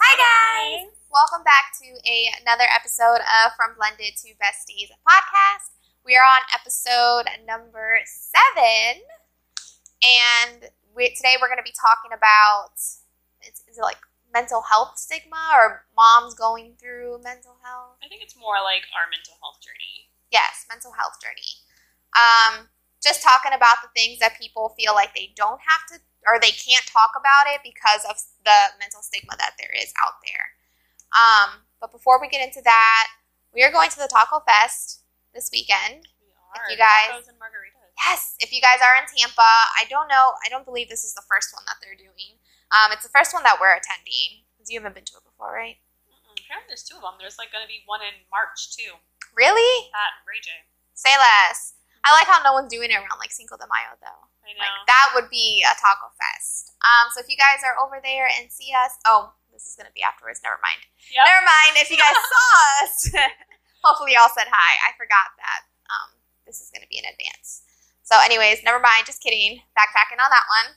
Hi guys! Welcome back to a, another episode of From Blended to Besties podcast. We are on episode number seven, and we, today we're going to be talking about is, is it like mental health stigma or moms going through mental health? I think it's more like our mental health journey. Yes, mental health journey. Um, just talking about the things that people feel like they don't have to or they can't talk about it because of the mental stigma that there is out there. Um, but before we get into that, we are going to the Taco Fest this weekend. We are. you guys- Tacos and margaritas. Yes, if you guys are in Tampa, I don't know, I don't believe this is the first one that they're doing. Um, it's the first one that we're attending because you haven't been to it before, right? Mm-mm. Apparently there's two of them. There's like going to be one in March too. Really? At Ray J. Say less. I like how no one's doing it around like Cinco de Mayo though. I know. Like that would be a taco fest. Um, so if you guys are over there and see us, oh, this is gonna be afterwards. Never mind. Yep. Never mind. If you guys saw us, hopefully y'all said hi. I forgot that. Um, this is gonna be in advance. So, anyways, never mind. Just kidding. Backtracking on that one.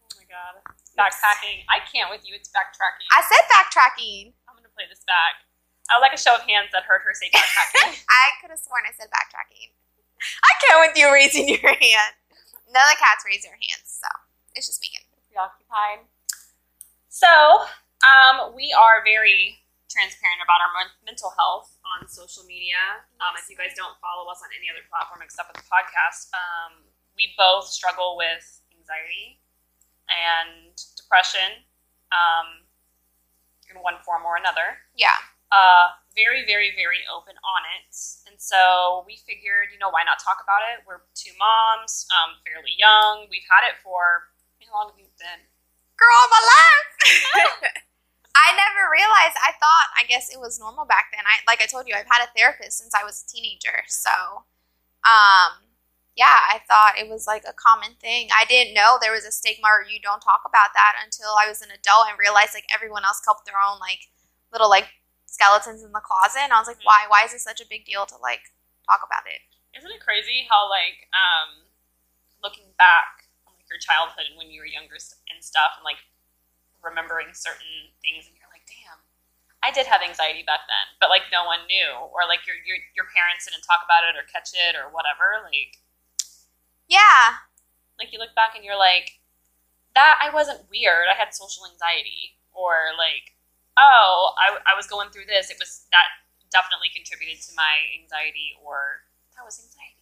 Oh my god. Backpacking. I can't with you. It's backtracking. I said backtracking. I'm going to play this back. I would like a show of hands that heard her say backtracking. I could have sworn I said backtracking. I can't with you raising your hand. None of the cats raise their hands, so it's just me. And preoccupied. So, um, we are very transparent about our mental health on social media. Um, if you guys don't follow us on any other platform except for the podcast, um, we both struggle with anxiety and depression um, in one form or another. Yeah. Uh, very, very, very open on it. And so we figured, you know, why not talk about it? We're two moms, um, fairly young. We've had it for how long have you been? Girl, all my life. I never realized. I thought, I guess it was normal back then. I like I told you, I've had a therapist since I was a teenager. So, um, yeah, I thought it was like a common thing. I didn't know there was a stigma or you don't talk about that until I was an adult and realized like everyone else kept their own like little like skeletons in the closet. And I was like, Mhm. why? Why is it such a big deal to like talk about it? Isn't it crazy how like um, looking back on like your childhood and when you were younger and stuff, and like remembering certain things, and you're like, damn, I did have anxiety back then, but like no one knew, or like your your your parents didn't talk about it or catch it or whatever. Like Yeah. like you look back and you're like, that I wasn't weird. I had social anxiety, or like, oh, I, I was going through this. It was that definitely contributed to my anxiety, or that was anxiety.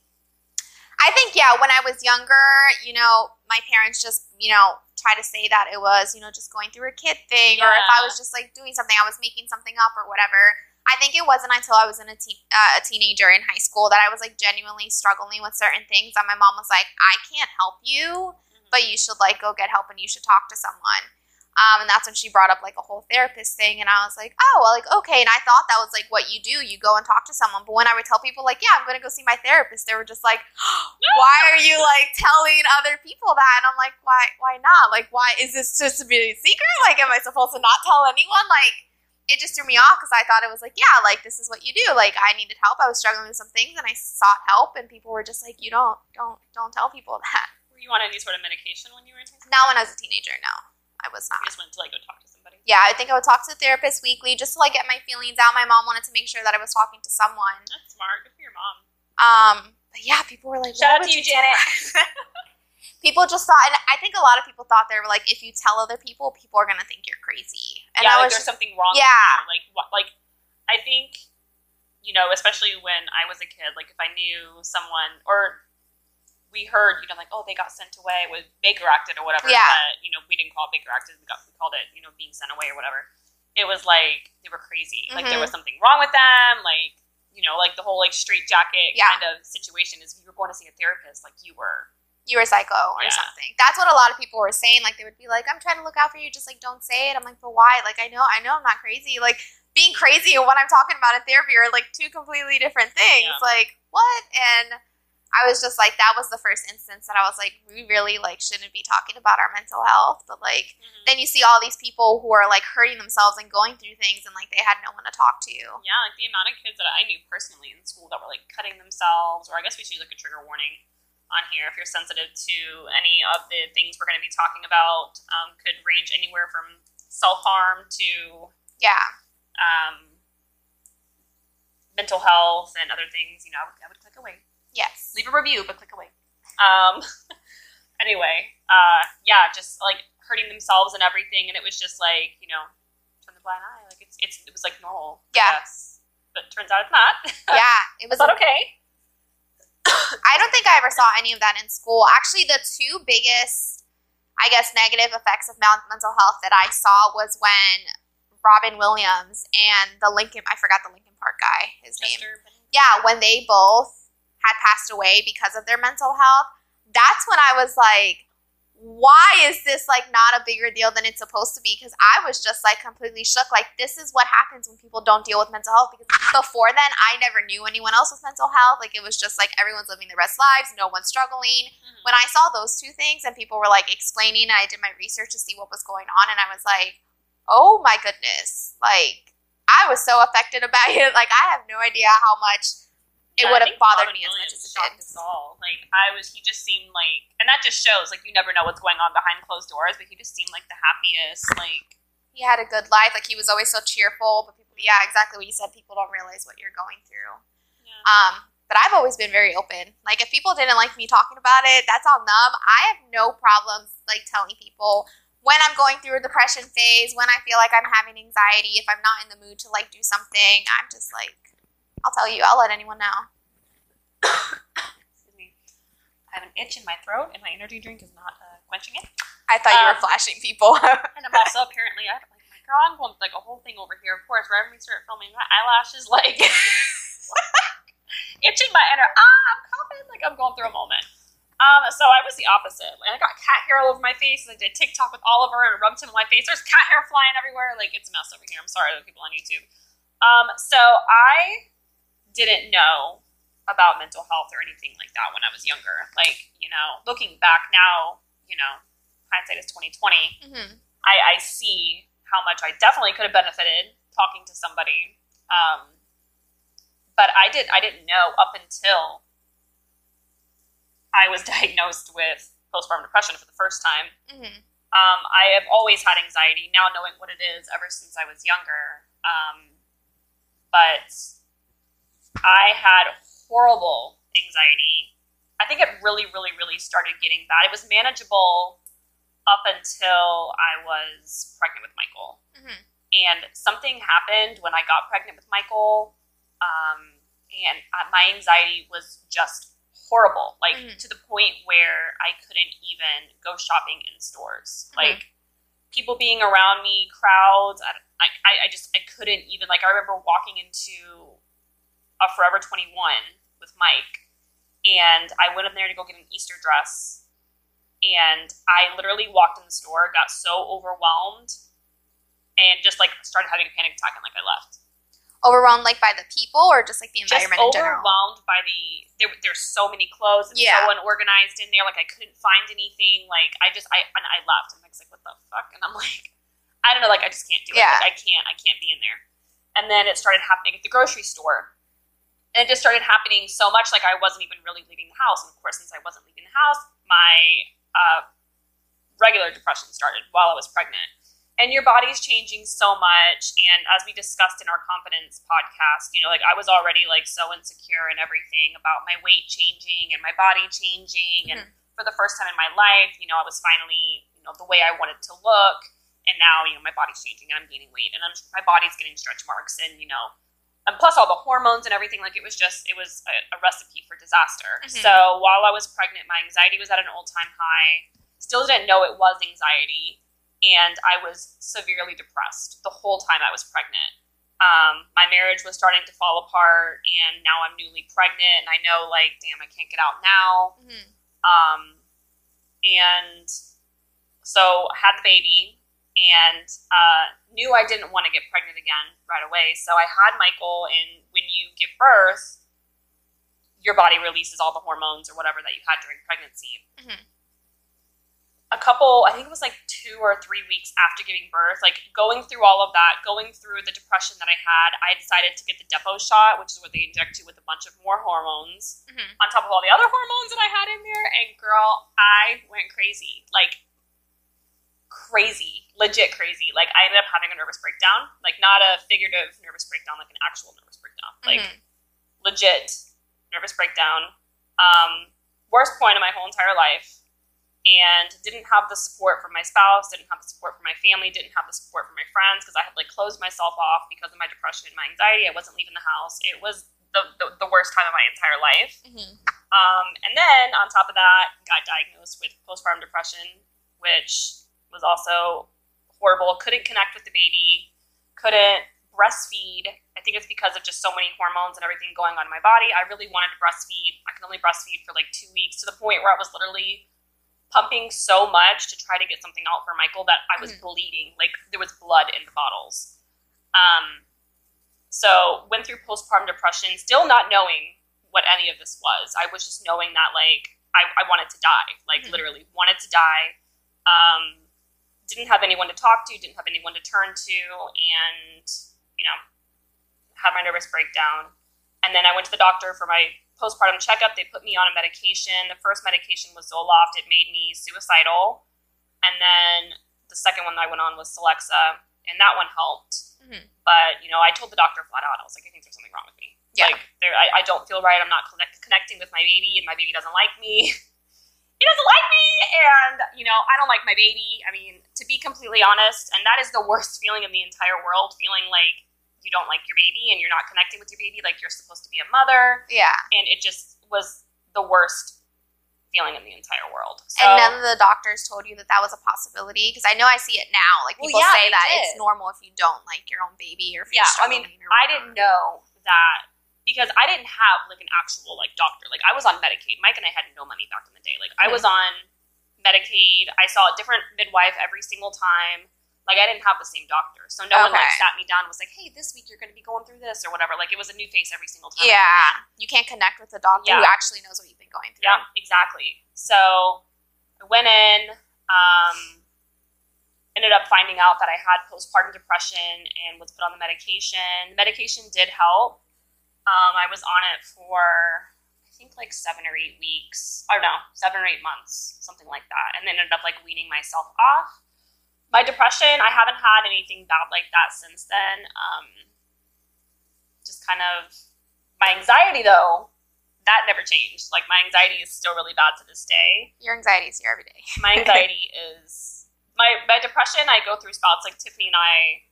I think yeah, when I was younger, you know, my parents just, you know, try to say that it was, you know, just going through a kid thing or if I was just like doing something, I was making something up or whatever. I think it wasn't until I was in a teen, uh, a teenager in high school that I was like genuinely struggling with certain things and my mom was like, "I can't help you, but you should like go get help and you should talk to someone." Um, and that's when she brought up like a whole therapist thing, and I was like, oh, well, like okay. And I thought that was like what you do, you go and talk to someone. But when I would tell people like, yeah, I'm gonna go see my therapist, they were just like, why are you like telling other people that? And I'm like, why? Why not? Like, why is this just to be a secret? Like, am I supposed to not tell anyone? Like, it just threw me off because I thought it was like, yeah, like this is what you do. Like, I needed help. I was struggling with some things, and I sought help, and people were just like, you don't, don't, don't tell people that. Were you on any sort of medication when you were? Not when I was a teenager. No, I was not. You just went to like go talk to somebody. Yeah, I think I would talk to the therapist weekly just to like get my feelings out. My mom wanted to make sure that I was talking to someone. That's smart. Good for your mom. Um, but yeah, people were like, Shout "Why out to you, Janet. people just thought, and I think a lot of people thought they were like, if you tell other people, people are gonna think you're crazy. And yeah, I like was there's something wrong. Yeah. With you. Like what? Like I think you know, especially when I was a kid. Like if I knew someone or we heard, you know, like oh they got sent away with Baker acted or whatever. Yeah. But, you know, we didn't call it Baker acted. We, got, we called it you know being sent away or whatever. It was like they were crazy. Like there Mhm. was something wrong with them. Like you know, like the whole like straight jacket Yeah. kind of situation is if you were going to see a therapist, like you were you were psycho or Yeah. something. That's what a lot of people were saying. Like they would be like, I'm trying to look out for you, just like don't say it. I'm like, but why? Like I know, I know I'm not crazy. Like being crazy and what I'm talking about in therapy are like two completely different things. Yeah. Like what? And I was just like, that was the first instance that I was like, we really like shouldn't be talking about our mental health. But like then you see all these people who are like hurting themselves and going through things and like they had no one to talk to. Yeah, like the amount of kids that I knew personally in school that were like cutting themselves, or I guess we should like a trigger warning on here if you're sensitive to any of the things we're going to be talking about. Um, could range anywhere from self harm to Yeah. um, mental health and other things. You know, I would, I would click away. Yes. Leave a review, but click away. Um, anyway, uh, yeah, just like hurting themselves and everything, and it was just like you know, turn the blind eye. Like it's it's it was like normal. Yeah. but turns out it's not. Yeah. It Was that okay? I don't think I ever saw any of that in school. Actually, the two biggest, I guess, negative effects of men- mental health that I saw was when Robin Williams and the Lincoln, I forgot the Linkin Park guy, his name. Chester Yeah, when they both had passed away because of their mental health, that's when I was like, why is this like not a bigger deal than it's supposed to be? Because I was just like completely shook. Like, this is what happens when people don't deal with mental health. Because before then, I never knew anyone else with mental health. Like, it was just like everyone's living their best lives, no one's struggling. Mhm. When I saw those two things and people were like explaining, I did my research to see what was going on, and I was like, oh my goodness. Like, I was so affected about it. Like, I have no idea how much it would have bothered Robin me as much as it shocked did. us all. Like I was, he just seemed like, and that just shows like you never know what's going on behind closed doors. But he just seemed like the happiest. Like He had a good life. Like he was always so cheerful. But people, yeah, exactly what you said. People don't realize what you're going through. yeah. Um, but I've always been very open. Like if people didn't like me talking about it, that's on them. I have no problems like telling people when I'm going through a depression phase, when I feel like I'm having anxiety, if I'm not in the mood to like do something, I'm just like, I'll tell you. I'll let anyone know. excuse me. I have an itch in my throat, and my energy drink is not uh, quenching it. I thought you were Um, flashing people. And I'm also apparently, I like my girl. I'm going like a whole thing over here. Of course, right when we start filming, my eyelashes like itching my inner. Ah, I'm coughing. Like I'm going through a moment. Um, so I was the opposite. And I got cat hair all over my face. And I did TikTok with Oliver and rubbed him in my face. There's cat hair flying everywhere. Like it's a mess over here. I'm sorry to the people on YouTube. Um, so I didn't know about mental health or anything like that when I was younger. Like, you know, looking back now, you know, hindsight is twenty twenty. hmm I, I see how much I definitely could have benefited talking to somebody. Um, but I did I didn't know up until I was diagnosed with postpartum depression for the first time. hmm Um, I have always had anxiety now, knowing what it is ever since I was younger. Um, but I had horrible anxiety. I think it really, really, really started getting bad. It was manageable up until I was pregnant with Michael. hmm And something happened when I got pregnant with Michael. Um, and my anxiety was just horrible, like Mhm. to the point where I couldn't even go shopping in stores. Mhm. Like people being around me, crowds. I, I, I just I couldn't even like. I remember walking into a Forever Twenty One with Mike, and I went in there to go get an Easter dress, and I literally walked in the store, got so overwhelmed, and just like started having a panic attack, and like I left. Overwhelmed like by the people or just like the Just environment in general. overwhelmed by the there. There's so many clothes, it's Yeah. so unorganized in there. Like I couldn't find anything. Like I just I and I left. and I'm like, what the fuck? And I'm like, I don't know. Like I just can't do it. Yeah. Like I can't. I can't be in there. And then it started happening at the grocery store. And it just started happening so much, like I wasn't even really leaving the house. And of course, since I wasn't leaving the house, my uh, regular depression started while I was pregnant. And your body's changing so much. And as we discussed in our confidence podcast, you know, like I was already like so insecure and everything about my weight changing and my body changing. And for the first time in my life, you know, I was finally, you know, the way I wanted to look. And now, you know, my body's changing and I'm gaining weight and I'm, my body's getting stretch marks and, you know, and plus all the hormones and everything, like it was just, it was a, a recipe for disaster. Mhm. So while I was pregnant, my anxiety was at an all time high. Still didn't know it was anxiety. And I was severely depressed the whole time I was pregnant. Um, my marriage was starting to fall apart, and now I'm newly pregnant, and I know, like, damn, I can't get out now. Mhm. Um, and so I had the baby and uh, knew I didn't want to get pregnant again right away. So I had Michael, and when you give birth, your body releases all the hormones or whatever that you had during pregnancy. Mhm. A couple, I think it was like two or three weeks after giving birth, like going through all of that, going through the depression that I had, I decided to get the Depo shot, which is what they inject you with a bunch of more hormones Mhm. on top of all the other hormones that I had in there. And girl, I went crazy. Like, crazy. Legit crazy. Like, I ended up having a nervous breakdown. Like, not a figurative nervous breakdown, like an actual nervous breakdown. Like, Mhm. legit nervous breakdown. Um, worst point of my whole entire life. And didn't have the support from my spouse, didn't have the support from my family, didn't have the support from my friends because I had like closed myself off because of my depression and my anxiety. I wasn't leaving the house. It was the, the, the worst time of my entire life. Mhm. Um, and then on top of that, got diagnosed with postpartum depression, which was also horrible. Couldn't connect with the baby, couldn't breastfeed. I think it's because of just so many hormones and everything going on in my body. I really wanted to breastfeed. I could only breastfeed for like two weeks to the point where I was literally pumping so much to try to get something out for Michael that I was Mhm. bleeding. Like there was blood in the bottles. Um, so went through postpartum depression, still not knowing what any of this was. I was just knowing that like I, I wanted to die, like Mhm. literally wanted to die. Um, didn't have anyone to talk to, didn't have anyone to turn to, and you know, had my nervous breakdown. And then I went to the doctor for my postpartum checkup. They put me on a medication. The first medication was Zoloft. It made me suicidal. And then the second one that I went on was Celexa, and that one helped. Mhm. But you know, I told the doctor flat out, I was like, I think there's something wrong with me. Yeah. Like, there, I, I don't feel right. I'm not connect, connecting with my baby, and my baby doesn't like me. he doesn't like me, and you know, I don't like my baby. I mean, to be completely honest, and that is the worst feeling in the entire world. Feeling like you don't like your baby and you're not connecting with your baby like you're supposed to be a mother, Yeah. and it just was the worst feeling in the entire world. So, and none of the doctors told you that that was a possibility because I know I see it now. Like Well, people yeah, say that did. it's normal if you don't like your own baby or if yeah, you're I mean, I didn't know that because I didn't have like an actual like doctor. Like I was on Medicaid. Mike and I had no money back in the day. Like I was on Medicaid. I saw a different midwife every single time. Like I didn't have the same doctor, so no one like sat me down and was like, "Hey, this week you're going to be going through this or whatever." Like it was a new face every single time. Yeah, you can't connect with the doctor who actually knows what you've been going through. Yeah, exactly. So I went in, um, ended up finding out that I had postpartum depression and was put on the medication. The medication did help. Um, I was on it for I think like seven or eight weeks. Or no, seven or eight months, something like that. And then ended up like weaning myself off. My depression, I haven't had anything bad like that since then. Um, just kind of my anxiety though that never changed. Like my anxiety is still really bad to this day. Your anxiety is here every day. My anxiety is my my depression. I go through spouts like Tiffany and I.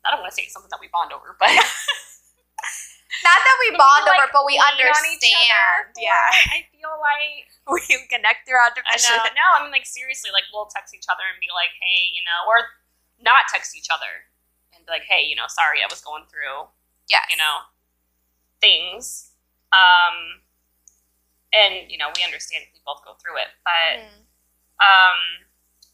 I don't want to say it's something that we bond over, but Not that we But we, bond like, over, but we lean on each understand. other Yeah. I feel like we connect through our I depression. know. No, I mean like seriously, like we'll text each other and be like, "Hey, you know," or not text each other and be like, "Hey, you know, sorry, I was going through Yes. you know, things. Um, and you know, we understand we both go through it, but Mhm. um,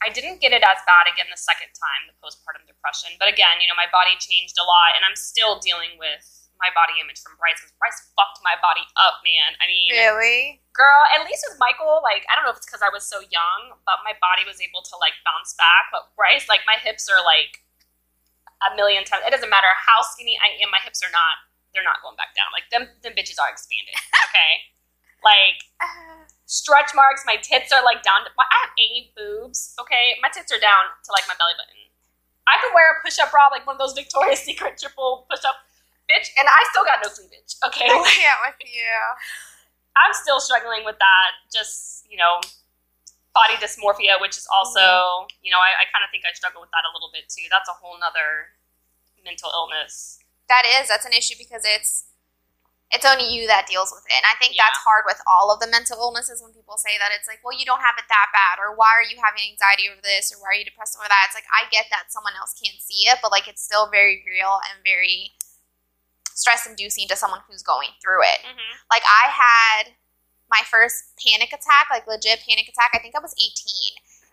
I didn't get it as bad again the second time, the postpartum depression. But again, you know, my body changed a lot, and I'm still dealing with my body image from Bryce because Bryce fucked my body up, man. I mean, Really? girl, at least with Michael, like I don't know if it's because I was so young, but my body was able to like bounce back. But Bryce, like my hips are like a million times. It doesn't matter how skinny I am, my hips are not. They're not going back down. Like them, them bitches are expanded. Okay, like stretch marks. My tits are like down. To, I have A boobs. Okay, my tits are down to like my belly button. I could wear a push-up bra, like one of those Victoria's Secret triple push-up, bitch, and I still got no cleavage. Okay, I can't with you. I'm still struggling with that. Just you know, body dysmorphia, which is also mm-hmm. you know, I, I kind of think I struggle with that a little bit too. That's a whole nother mental illness. That is, that's an issue because it's it's only you that deals with it. And I think Yeah. that's hard with all of the mental illnesses when people say that it's like, well, you don't have it that bad, or why are you having anxiety over this, or why are you depressed over that? It's like I get that someone else can't see it, but like it's still very real and very stress inducing to someone who's going through it. Mm-hmm. Like I had my first panic attack, like legit panic attack. I think I was 18.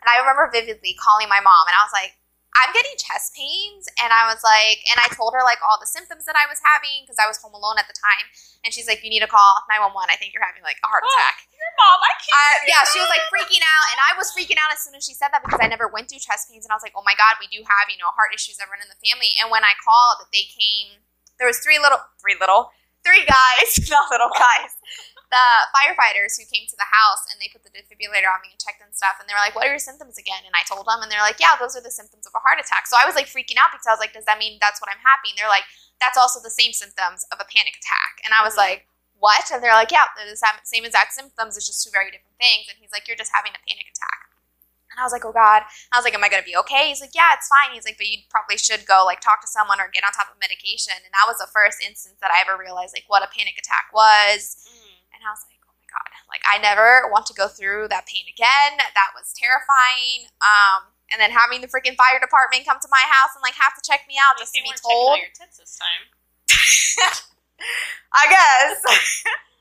And I remember vividly calling my mom and I was like, I'm getting chest pains. And I was like, and I told her like all the symptoms that I was having because I was home alone at the time. And she's like, you need to call 911. I think you're having like a heart Oh, attack. Your mom, I can't. Uh, yeah, she was like freaking out, and I was freaking out as soon as she said that because I never went through chest pains, and I was like, oh my god, we do have you know heart issues that run in the family. And when I called, they came. There was three little, three little, three guys, not little guys. The firefighters who came to the house and they put the defibrillator on me and checked and stuff, and they were like, "What are your symptoms again?" And I told them, and they're like, "Yeah, those are the symptoms of a heart attack." So I was like freaking out because I was like, "Does that mean that's what I'm having?" They're like, "That's also the same symptoms of a panic attack," and I was Mhm. like what? And they're like, yeah, they're the same, same exact symptoms. It's just two very different things. And he's like, you're just having a panic attack. And I was like, oh God. I was like, am I going to be okay? He's like, yeah, it's fine. He's like, but you probably should go like talk to someone or get on top of medication. And that was the first instance that I ever realized like what a panic attack was. Mm. And I was like, oh my God. Like I never want to go through that pain again. That was terrifying. Um, and then having the freaking fire department come to my house and like have to check me out just to be told. your tits this time. I guess.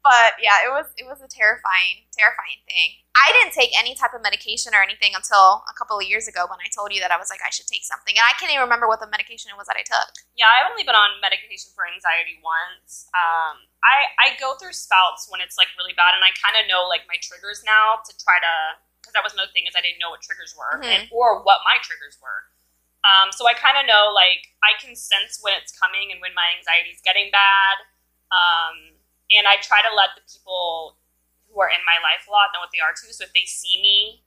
but yeah, it was it was a terrifying, terrifying thing. I didn't take any type of medication or anything until a couple of years ago when I told you that I was like I should take something, and I can't even remember what the medication it was that I took. Yeah, I've only been on medication for anxiety once. Um, I I go through spouts when it's like really bad, and I kind of know like my triggers now to try to because that was another thing is I didn't know what triggers were Mhm. and or what my triggers were. Um, so I kind of know like I can sense when it's coming and when my anxiety is getting bad. Um, and I try to let the people who are in my life a lot know what they are too. So if they see me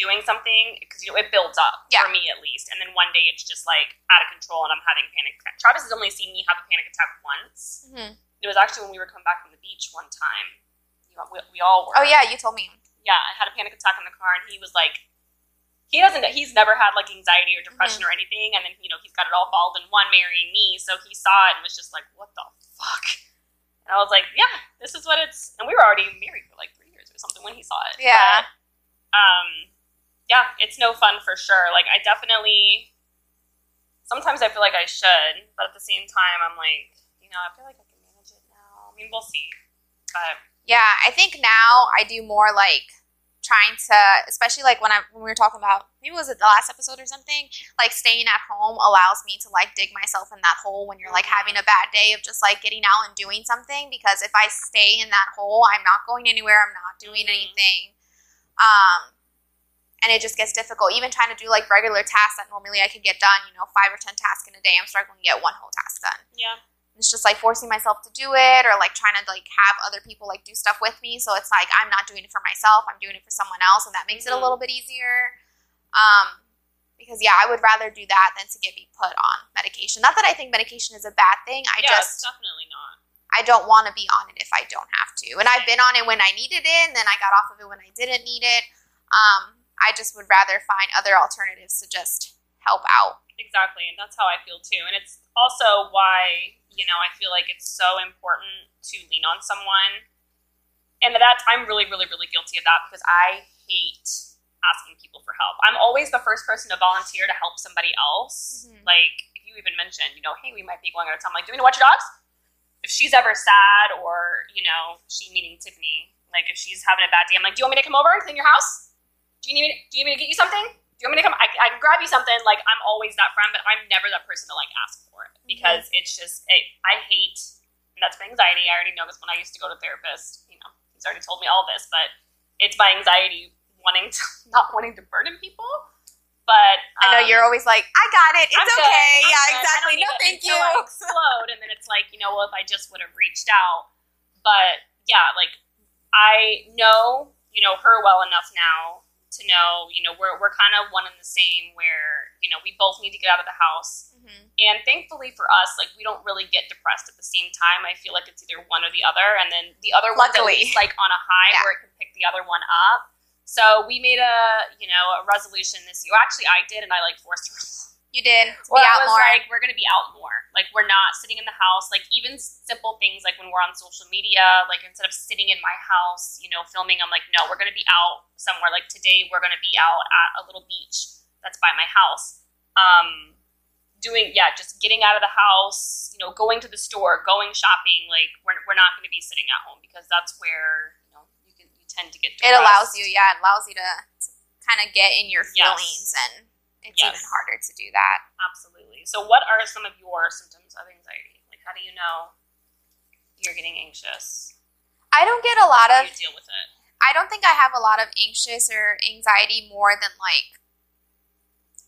doing something, because you know it builds up Yeah. for me at least, and then one day it's just like out of control and I'm having panic attack. Travis has only seen me have a panic attack once. Mm-hmm. It was actually when we were coming back from the beach one time. You know, we, we all were. Oh yeah, you told me. Yeah, I had a panic attack in the car, and he was like, he doesn't, he's never had like anxiety or depression or anything, and then you know he's got it all balled in one, marrying me, so he saw it and was just like, what the fuck? And I was like, yeah, this is what it's, and we were already married for like three years or something when he saw it. Yeah. But, um, yeah, it's no fun for sure. Like I definitely, sometimes I feel like I should, but at the same time, I'm like, you know, I feel like I can manage it now. I mean, we'll see. But Yeah, I think now I do more like trying to, especially like when I when we were talking about maybe was it the last episode or something. Like staying at home allows me to like dig myself in that hole when you're like having a bad day of just like getting out and doing something. Because if I stay in that hole, I'm not going anywhere. I'm not doing Mhm. anything. Um, and it just gets difficult. Even trying to do like regular tasks that normally I could get done, you know, five or ten tasks in a day, I'm struggling to get one whole task done yeah, it's just like forcing myself to do it or like trying to like have other people like do stuff with me. So it's like i'm not doing it for myself. I'm doing it for someone else and that makes it a Mhm. little bit easier. Um because yeah i would rather do that than to get me put on medication. Not that i think medication is a bad thing. I yeah, just it's definitely not. i don't want to be on it if i don't have to. And i've been on it when i needed it and then i got off of it when i didn't need it. Um i just would rather find other alternatives to just help out Exactly, and that's how I feel too. And it's also why, you know, I feel like it's so important to lean on someone. And that's I'm really, really, really guilty of that because I hate asking people for help. I'm always the first person to volunteer to help somebody else. Mhm. Like if you even mentioned, you know, hey, we might be going out of town. I'm like, do you want to watch your dogs? If she's ever sad or, you know, she meaning Tiffany, like if she's having a bad day, I'm like, do you want me to come over and clean your house? Do you need me? to, Do you need me to get you something? Do you want me to come? Grab you something. Like I'm always that friend, but I'm never that person to like ask for it because it's just it, I hate, and that's my anxiety. I already know this when I used to go to therapist. You know, he's already told me all this, but it's my anxiety wanting to not wanting to burden people. But i know um, you're always like i got it it's I'm good, okay I'm yeah good. Exactly no thank you I explode, and then it's like, you know, well, if I just would have reached out. But yeah, like I know, you know, her well enough now to know, you know, we're we're kind of one and the same. Where you know we both need to get out of the house, Mhm. and thankfully for us, like we don't really get depressed at the same time. I feel like it's either one or the other, and then the other one's at Luckily. like on a high Yeah. where it can pick the other one up. So we made a you know a resolution this year. Actually, I did, and I like forced her. you did to Well, be out was more like, we're gonna be out more. Like we're not sitting in the house. Like even simple things like when we're on social media, like instead of sitting in my house, you know, filming, I'm like, no, we're gonna be out somewhere. Like today, we're gonna be out at a little beach that's by my house. Um, doing yeah, just getting out of the house, you know, going to the store, going shopping. Like we're we're not gonna be sitting at home because that's where you know you can you tend to get It allows you, yeah, it allows you to, kind of get in your Yes. feelings, and it's Yes. even harder to do that. Absolutely. So, what are some of your symptoms of anxiety? Like, how do you know you're getting anxious? I don't get a lot How of do you deal with it? I don't think I have a lot of anxious or anxiety more than like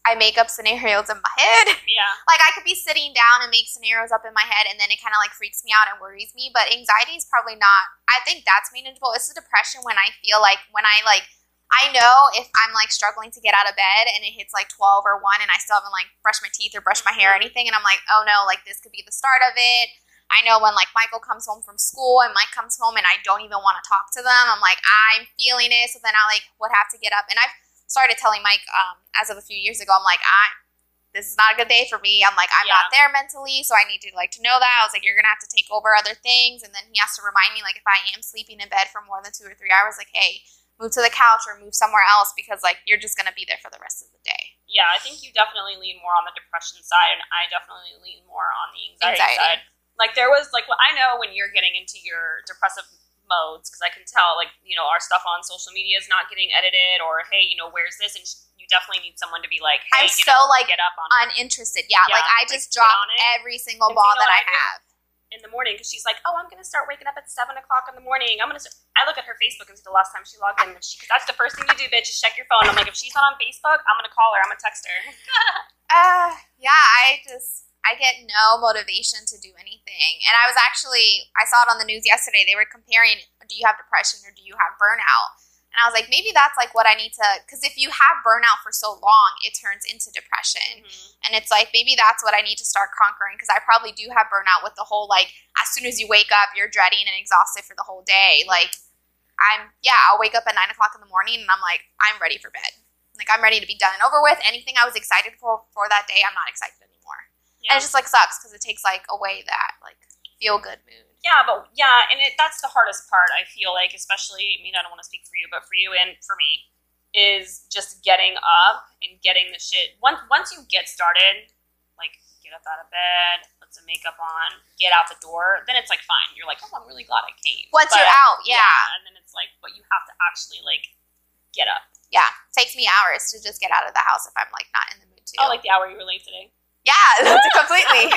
I make up scenarios in my head. Yeah. like I could be sitting down and make scenarios up in my head and then it kind of like freaks me out and worries me, but anxiety is probably not I think that's manageable. It's the depression when I feel like when I like I know if I'm like struggling to get out of bed and it hits like 12 or 1 and I still haven't like brushed my teeth or brushed my hair or anything and I'm like, "Oh no, like this could be the start of it." I know when like Michael comes home from school and Mike comes home and I don't even want to talk to them. I'm like, I'm feeling it. So then I like would have to get up. And I've started telling Mike um, as of a few years ago, I'm like, I this is not a good day for me. I'm like, I'm Yeah. not there mentally, so I need to like to know that. I was like, you're gonna have to take over other things. And then he has to remind me, like, if I am sleeping in bed for more than two or three hours, like, hey, move to the couch or move somewhere else because like you're just gonna be there for the rest of the day. Yeah, I think you definitely lean more on the depression side, and I definitely lean more on the anxiety, Anxiety. side. Like there was like, well, I know when you're getting into your depressive modes because I can tell, like you know, our stuff on social media is not getting edited, or hey, you know, where's this? And sh- you definitely need someone to be like, hey, I'm so know, like get up on uninterested. Yeah, Yeah, like I just get drop every single ball you know that I I have. In the morning because she's like, oh, I'm gonna start waking up at seven o'clock in the morning. I'm gonna. Start. I look at her Facebook and see the last time she logged in. Because that's the first thing you do, bitch. Is check your phone. I'm like, if she's not on Facebook, I'm gonna call her. I'm gonna text her. Uh, yeah, I just I get no motivation to do anything. And I was actually I saw it on the news yesterday. They were comparing do you have depression or do you have burnout? And I was like, maybe that's like what I need to because if you have burnout for so long, it turns into depression. Mm-hmm. And it's like maybe that's what I need to start conquering because I probably do have burnout with the whole like as soon as you wake up, you're dreading and exhausted for the whole day. Mm-hmm. Like I'm yeah, I'll wake up at nine o'clock in the morning and I'm like, I'm ready for bed. Like I'm ready to be done and over with. Anything I was excited for for that day, I'm not excited anymore. Yeah. And it just like sucks because it takes like away that like feel good mood. Yeah, but yeah, and it, that's the hardest part. I feel like, especially, I mean, I don't want to speak for you, but for you and for me, is just getting up and getting the shit. Once once you get started, like get up out of bed, put some makeup on, get out the door, then it's like fine. You're like, oh, I'm really glad I came. Once But- you're out, yeah. and then it's like, but you have to actually like get up. yeah, takes me hours to just get out of the house if I'm like not in the mood to. Oh, like the hour you were late today. yeah, completely.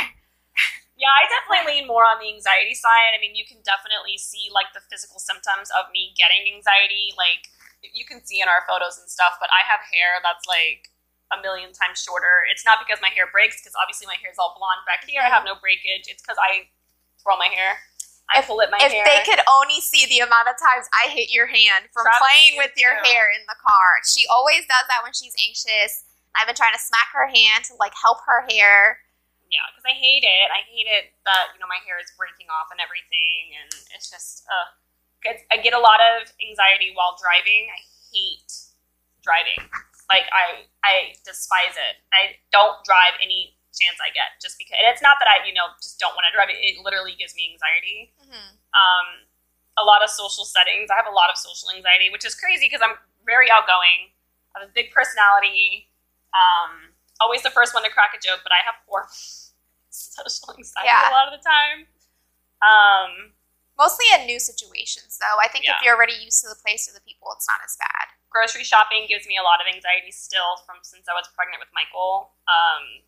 Yeah, I definitely lean more on the anxiety side. I mean, you can definitely see like the physical symptoms of me getting anxiety. Like you can see in our photos and stuff, but I have hair that's like a million times shorter. It's not because my hair breaks, because obviously my hair is all blonde back here. I have no breakage. It's because I twirl my hair. I pull at my if hair. they could only see the amount of times I hit your hand from playing with your too. hair in the car. She always does that when she's anxious. I've been trying to smack her hand to like help her hair. Yeah, because I hate it. I hate it that you know my hair is breaking off and everything, and it's just uh, I get a lot of anxiety while driving. I hate driving. Like I, I despise it. I don't drive any chance I get just because. And it's not that I, you know, just don't want to drive. It, it literally gives me anxiety. Um, a lot of social settings. I have a lot of social anxiety, which is crazy because I'm very outgoing. I have a big personality. Um, always the first one to crack a joke, but I have poor social anxiety Yeah. a lot of the time. Um, Mostly in new situations, though. I think Yeah. if you're already used to the place or the people, it's not as bad. grocery shopping gives me a lot of anxiety still from since I was pregnant with Michael. Um,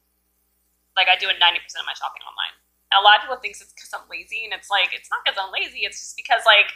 like I do 90% of my shopping online. And a lot of people think it's because I'm lazy, and it's like it's not because I'm lazy. It's just because like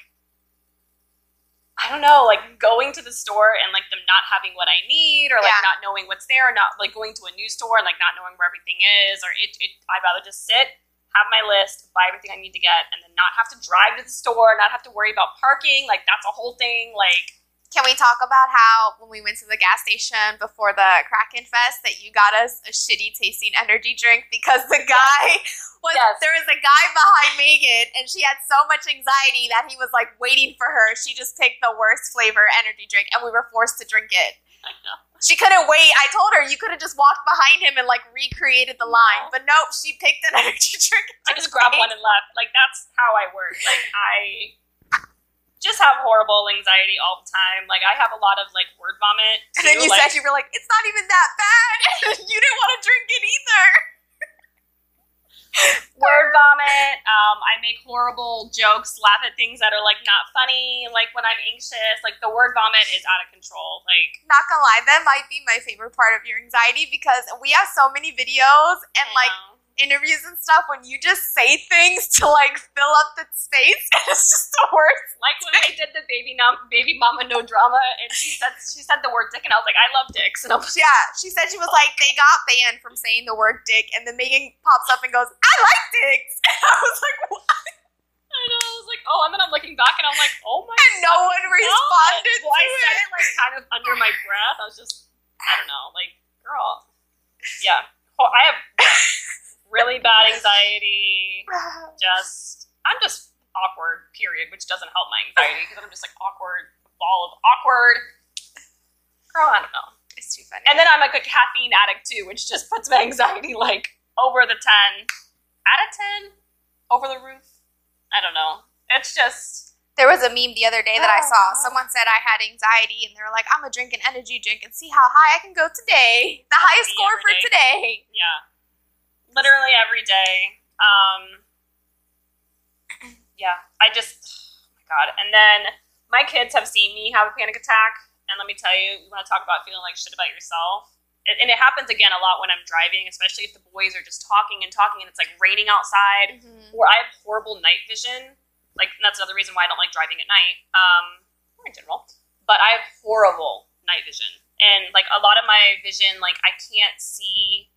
I don't know, like going to the store and like them not having what I need, or like Yeah. not knowing what's there, or not like going to a new store and like not knowing where everything is, or it. it I'd rather just sit, have my list, buy everything I need to get, and then not have to drive to the store, not have to worry about parking. Like that's a whole thing. Like Can we talk about how when we went to the gas station before the Kraken Fest that you got us a shitty tasting energy drink because the guy was Yes. there was a guy behind Megan and she had so much anxiety that he was like waiting for her. She just picked the worst flavor energy drink and we were forced to drink it. I know. She couldn't wait. I told her you could have just walked behind him and like recreated the line. No. But nope, she picked an energy drink. I just grabbed one and left. Like that's how I work. Like I just have horrible anxiety all the time. Like I have a lot of like word vomit. And then you like, said you were like, it's not even that bad. you didn't want to drink it either. word vomit. Um, I make horrible jokes, laugh at things that are like not funny. Like when I'm anxious, like the word vomit is out of control. Like Not gonna lie, that might be my favorite part of your anxiety because we have so many videos and like. Interviews and stuff when you just say things to like fill up the space. It's just the worst. like when I did the baby nom- baby mama no drama, and she said she said the word dick, and I was like, I love dicks, and I was Yeah, she said she was like they got banned from saying the word dick, and then Megan pops up and goes, "I like dicks." And I was like, "What?" I know, I was like, oh, and then I'm looking back, and I'm like, oh my. And no one fucking responded God. Well, I said it. it like kind of under my breath. I was just, I don't know, like, girl, yeah. Oh, I have really bad anxiety. Just, I'm just awkward. Period, which doesn't help my anxiety because I'm just like awkward ball of awkward. Girl, I don't know. It's too funny. And then I'm like a caffeine addict too, which just puts my anxiety like over the 10. Out of 10? Over the roof? I don't know. It's just, There was a meme the other day that I Oh, saw. God. Someone said I had anxiety, and they were like, "I'm gonna drink an energy drink and see how high I can go today. The highest score for day. today." yeah. Literally every day. Um, yeah, I just, oh my God. And then my kids have seen me have a panic attack. And let me tell you, you want to talk about feeling like shit about yourself? It, and it happens again a lot when I'm driving, especially if the boys are just talking and talking and it's like raining outside. Mm-hmm. or I have horrible night vision. Like and that's another reason why I don't like driving at night, um, or in general. But I have horrible night vision, and like a lot of my vision, like I can't see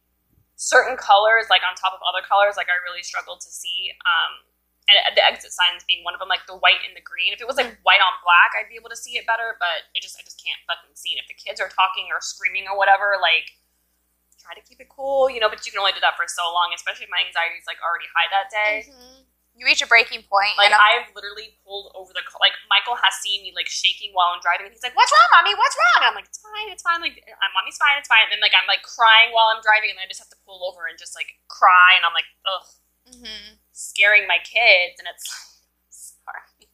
certain colors, like on top of other colors. Like I really struggle to see. Um, and the exit signs being one of them, like the white and the green. If it was like white on black, I'd be able to see it better. But it just, I just can't fucking see it. If the kids are talking or screaming or whatever, like try to keep it cool, you know. But you can only do that for so long, especially if my anxiety is like already high that day. Mhm. You reach a breaking point, Like I've literally pulled over the car. Like Michael has seen me like shaking while I'm driving, and he's like, "What's wrong, mommy? What's wrong?" And I'm like, "It's fine, it's fine. Like, uh, mommy's fine, it's fine." And then like I'm like crying while I'm driving, and I just have to pull over and just like cry, and I'm like, ugh, Mhm. scaring my kids, and it's sorry,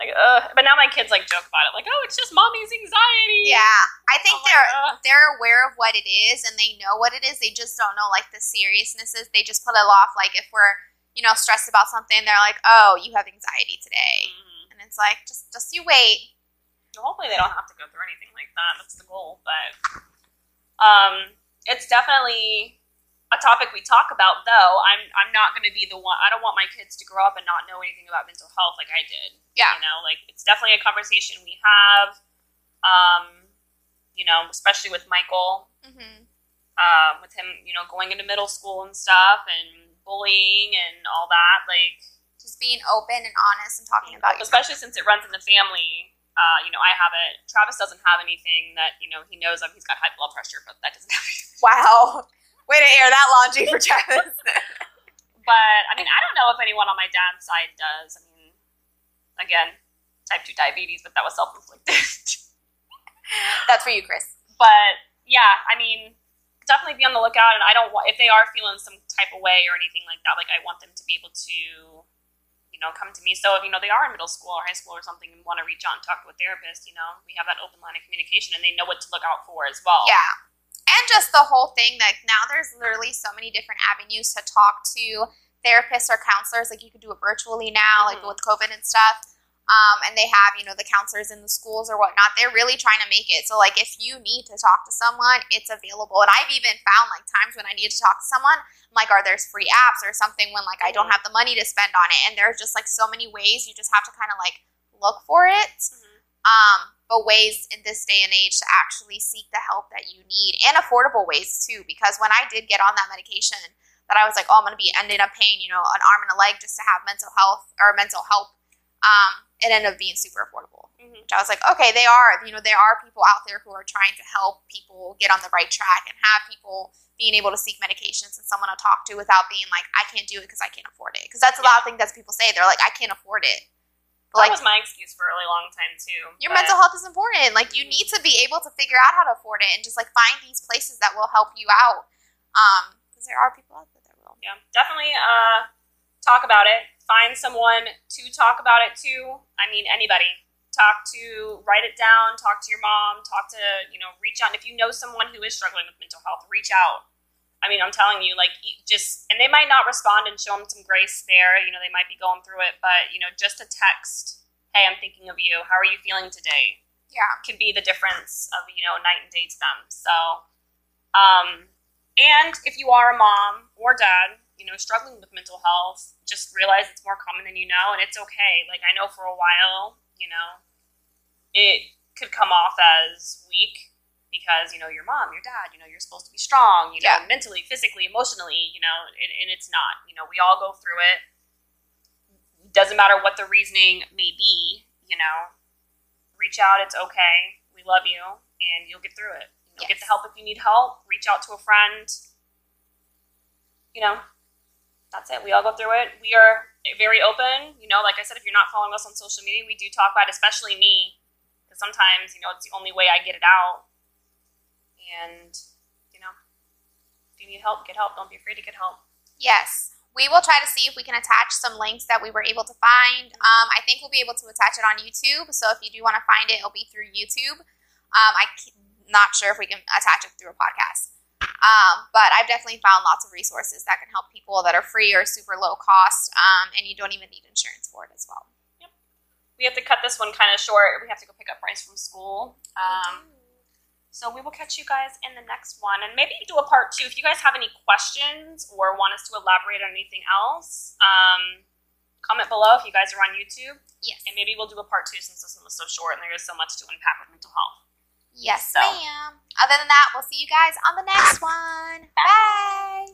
like ugh. But now my kids like joke about it, like, "Oh, it's just mommy's anxiety." yeah, I think I'm they're ugh. they're aware of what it is and they know what it is. They just don't know like the seriousness is. They just put it off. Like if we're you know stressed about something, they're like, "Oh, you have anxiety today," Mhm. and it's like, just just you wait. Well, hopefully they don't have to go through anything like that. That's the goal. But um, it's definitely a topic we talk about. Though I'm I'm not going to be the one. I don't want my kids to grow up and not know anything about mental health like I did. Yeah. You know, like it's definitely a conversation we have. Um, you know, especially with Michael, Mm-hmm. um, with him, you know, going into middle school and stuff, and bullying and all that. Like Just being open and honest and talking about especially since it runs in the family. Uh, you know, I have it. Travis doesn't have anything that you know he knows of. He's got high blood pressure, but that doesn't have. Anything. Wow. Way to air that laundry for Travis. But I mean, I don't know if anyone on my dad's side does. I mean, again, type two diabetes, but that was self inflicted. That's for you, Chris. but yeah, I mean, definitely be on the lookout. And I don't want if they are feeling some type of way or anything like that. Like I want them to be able to, you know, come to me. So if you know they are in middle school or high school or something and want to reach out and talk to a therapist, you know, we have that open line of communication and they know what to look out for as well. Yeah. And just the whole thing that now there's literally so many different avenues to talk to therapists or counselors. Like you could do it virtually now, like Mhm. with COVID and stuff. Um, and they have, you know, the counselors in the schools or whatnot. They're really trying to make it. So, like, if you need to talk to someone, it's available. And I've even found, like, times when I need to talk to someone, I'm like, are there's free apps or something when, like, I don't Mhm. have the money to spend on it? And there's just, like, so many ways you just have to kind of, like, look for it Mhm. um, but ways in this day and age to actually seek the help that you need and affordable ways too. Because when I did get on that medication, that I was like, oh, I'm going to be ending up paying, you know, an arm and a leg just to have mental health or mental help. Um, it ended up being super affordable. Mhm. Which I was like, okay, they are, you know, there are people out there who are trying to help people get on the right track and have people being able to seek medications and someone to talk to without being like, I can't do it because I can't afford it. Because that's a lot of things that people say. They're like, I can't afford it. But That like, was my excuse for a really long time too. your but- mental health is important. Like you need to be able to figure out how to afford it and just like find these places that will help you out. Um, because there are people out there that will. yeah, definitely uh, talk about it. Find someone to talk about it to. I mean, anybody. Talk to, write it down. Talk to your mom. Talk to, you know, reach out. And if you know someone who is struggling with mental health, reach out. I mean, I'm telling you, like, just, and they might not respond and show them some grace there. You know, they might be going through it, but, you know, just a text, hey, I'm thinking of you. How are you feeling today? Yeah. Can be the difference of, you know, night and day to them. So, um, and if you are a mom or dad, you know, struggling with mental health, just realize it's more common than you know, and it's okay. Like, I know for a while, you know, it could come off as weak because you know your mom, your dad, you know you're supposed to be strong, you know, Yeah. mentally, physically, emotionally, you know, and, and it's not. You know, we all go through it. Doesn't matter what the reasoning may be. You know, reach out. It's okay. We love you, and you'll get through it. You know, Get the help if you need help. Reach out to a friend. You know, that's it. We all go through it. We are very open. You know, like I said, if you're not following us on social media, we do talk about, it, especially me, because sometimes you know it's the only way I get it out. And you know, if you need help, get help. Don't be afraid to get help. Yes. We will try to see if we can attach some links that we were able to find. Um, I think we'll be able to attach it on YouTube. So if you do want to find it, it'll be through YouTube. Um, I'm not sure if we can attach it through a podcast. Um, but I've definitely found lots of resources that can help people that are free or super low cost, um, and you don't even need insurance for it as well. Yep. We have to cut this one kind of short. We have to go pick up Bryce from school. Um, So we will catch you guys in the next one, and maybe do a part two. If you guys have any questions or want us to elaborate on anything else, um, comment below. If you guys are on YouTube, yes. and maybe we'll do a part two since this one was so short and there is so much to unpack with mental health. Yes, So- ma'am. Other than that, we'll see you guys on the next one. Bye.